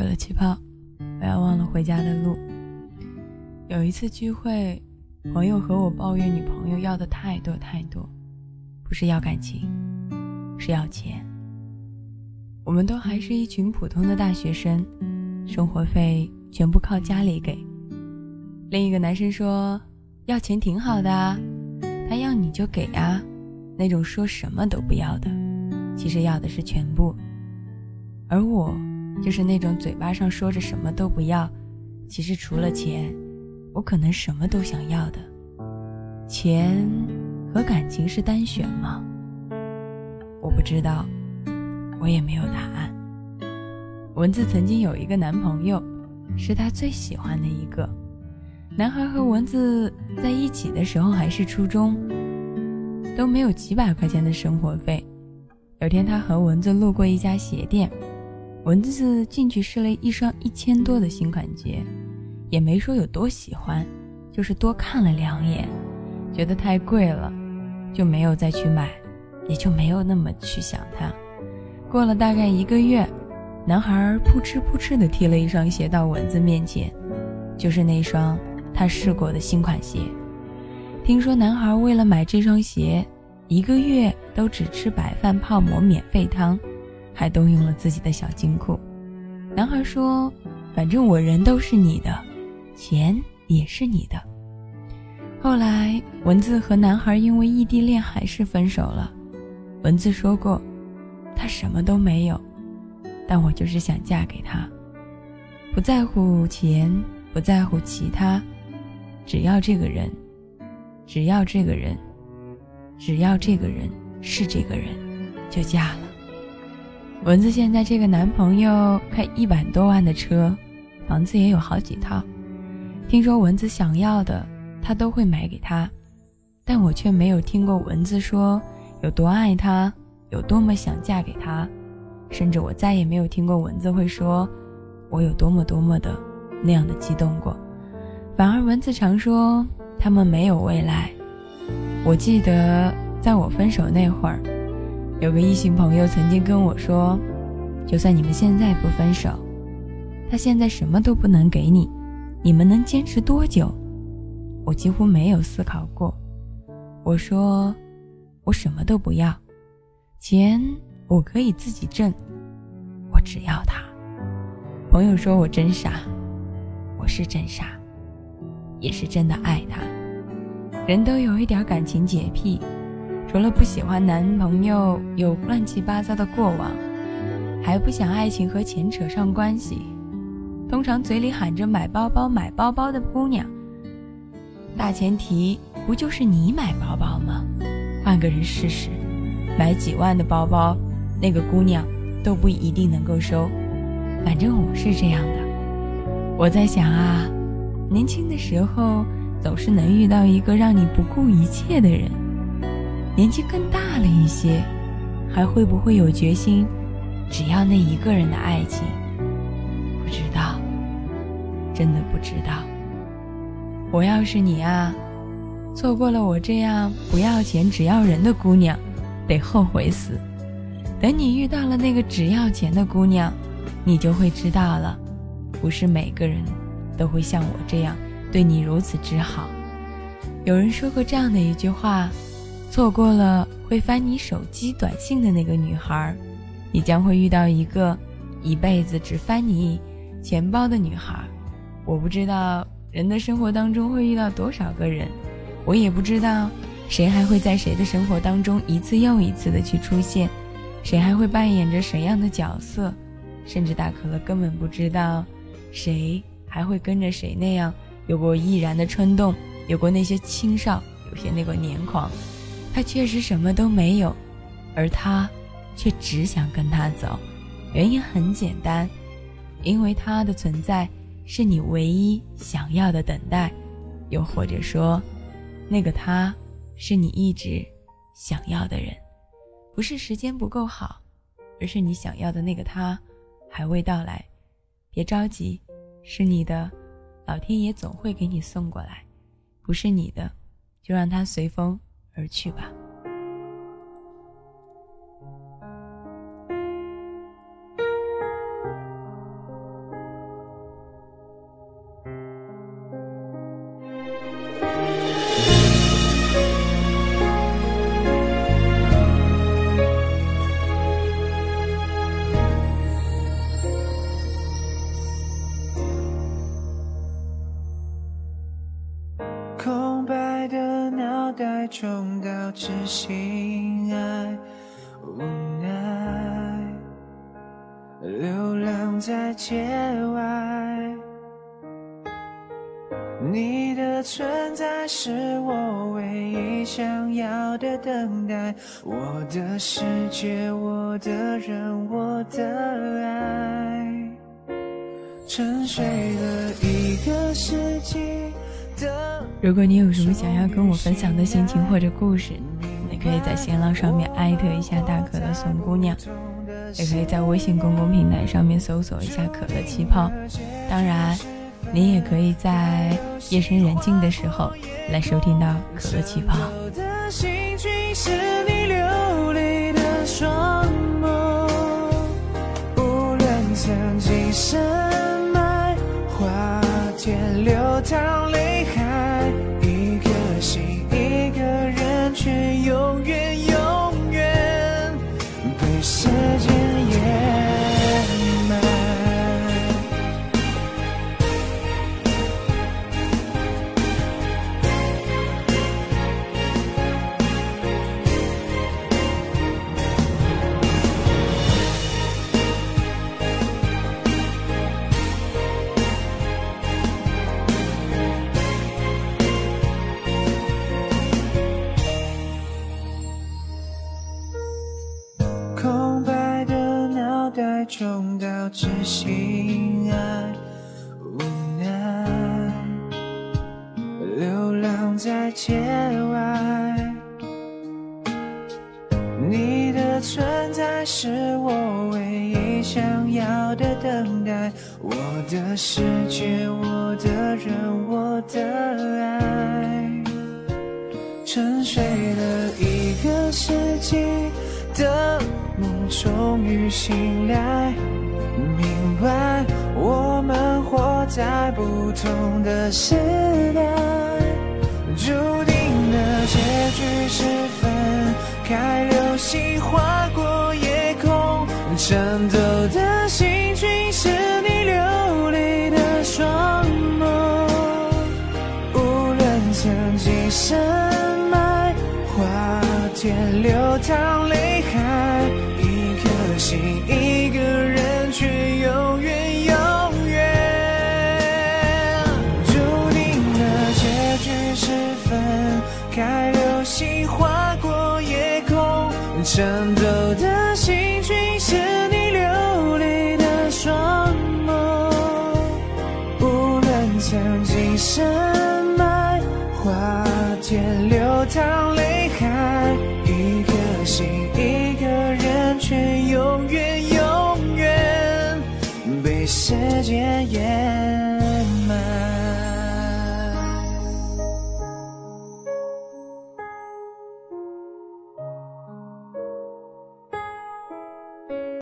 渴了气泡，不要忘了回家的路。有一次聚会，朋友和我抱怨女朋友要的太多太多，不是要感情，是要钱。我们都还是一群普通的大学生，生活费全部靠家里给。另一个男生说要钱挺好的啊，他要你就给啊，那种说什么都不要的，其实要的是全部。而我。就是那种嘴巴上说着什么都不要，其实除了钱，我可能什么都想要的。钱和感情是单选吗？我不知道，我也没有答案。蚊子曾经有一个男朋友，是他最喜欢的一个男孩。和蚊子在一起的时候还是初中，都没有几百块钱的生活费。有天他和蚊子路过一家鞋店。蚊子进去试了一双一千多的新款鞋，也没说有多喜欢，就是多看了两眼，觉得太贵了，就没有再去买，也就没有那么去想它。过了大概一个月，男孩扑哧扑哧地踢了一双鞋到蚊子面前，就是那双他试过的新款鞋。听说男孩为了买这双鞋，一个月都只吃白饭泡馍免费汤。还动用了自己的小金库。男孩说：“反正我人都是你的，钱也是你的。”后来，蚊子和男孩因为异地恋还是分手了。蚊子说过：“他什么都没有，但我就是想嫁给他，不在乎钱，不在乎其他，只要这个人，只要这个人，只要这个人是这个人，就嫁了。”蚊子现在这个男朋友开一百多万的车，房子也有好几套。听说蚊子想要的，他都会买给他，但我却没有听过蚊子说有多爱他，有多么想嫁给他，甚至我再也没有听过蚊子会说我有多么多么的那样的激动过。反而蚊子常说他们没有未来。我记得在我分手那会儿。有个异性朋友曾经跟我说：“就算你们现在不分手，他现在什么都不能给你，你们能坚持多久？”我几乎没有思考过。我说：“我什么都不要，钱我可以自己挣，我只要他。”朋友说我真傻，我是真傻，也是真的爱他。人都有一点感情洁癖。除了不喜欢男朋友有乱七八糟的过往，还不想爱情和钱扯上关系。通常嘴里喊着买包包买包包的姑娘，大前提不就是你买包包吗？换个人试试，买几万的包包，那个姑娘都不一定能够收。反正我是这样的。我在想啊，年轻的时候总是能遇到一个让你不顾一切的人。年纪更大了一些，还会不会有决心？只要那一个人的爱情？不知道，真的不知道。我要是你啊，错过了我这样不要钱只要人的姑娘，得后悔死。等你遇到了那个只要钱的姑娘，你就会知道了，不是每个人都会像我这样对你如此之好。有人说过这样的一句话。错过了会翻你手机短信的那个女孩，你将会遇到一个一辈子只翻你钱包的女孩。我不知道人的生活当中会遇到多少个人，我也不知道谁还会在谁的生活当中一次又一次的去出现，谁还会扮演着谁样的角色，甚至大可乐根本不知道谁还会跟着谁那样有过毅然的冲动，有过那些青少，有些那个年狂。他确实什么都没有，而他却只想跟他走。原因很简单，因为他的存在是你唯一想要的等待，又或者说，那个他是你一直想要的人。不是时间不够好，而是你想要的那个他还未到来。别着急，是你的，老天爷总会给你送过来；不是你的，就让他随风。而去吧。流浪在街外。你的存在是我唯一想要的等待，我的世界，我的人，我的爱，沉睡了一个世纪。如果你有什么想要跟我分享的心情或者故事，你可以在新浪上面艾特一下大可的宋姑娘，也可以在微信公共平台上面搜索一下可乐气泡。当然。你也可以在夜深人静的时候来收听到可乐气泡。流浪在街外。你的存在是我唯一想要的等待，我的世界，我的人，我的爱，沉睡了一个世纪的。梦终于醒来，明白我们活在不同的时代，注定的结局是分开，流星划过夜空，颤抖的心群是你流泪的双眸，无论曾经深埋，花田流淌泪海。一颗心一个人，却永远颤抖的心群是你流泪的双眸。无论曾经深埋，花田流淌泪海，一颗心一个人，却。永远，永远被时间掩。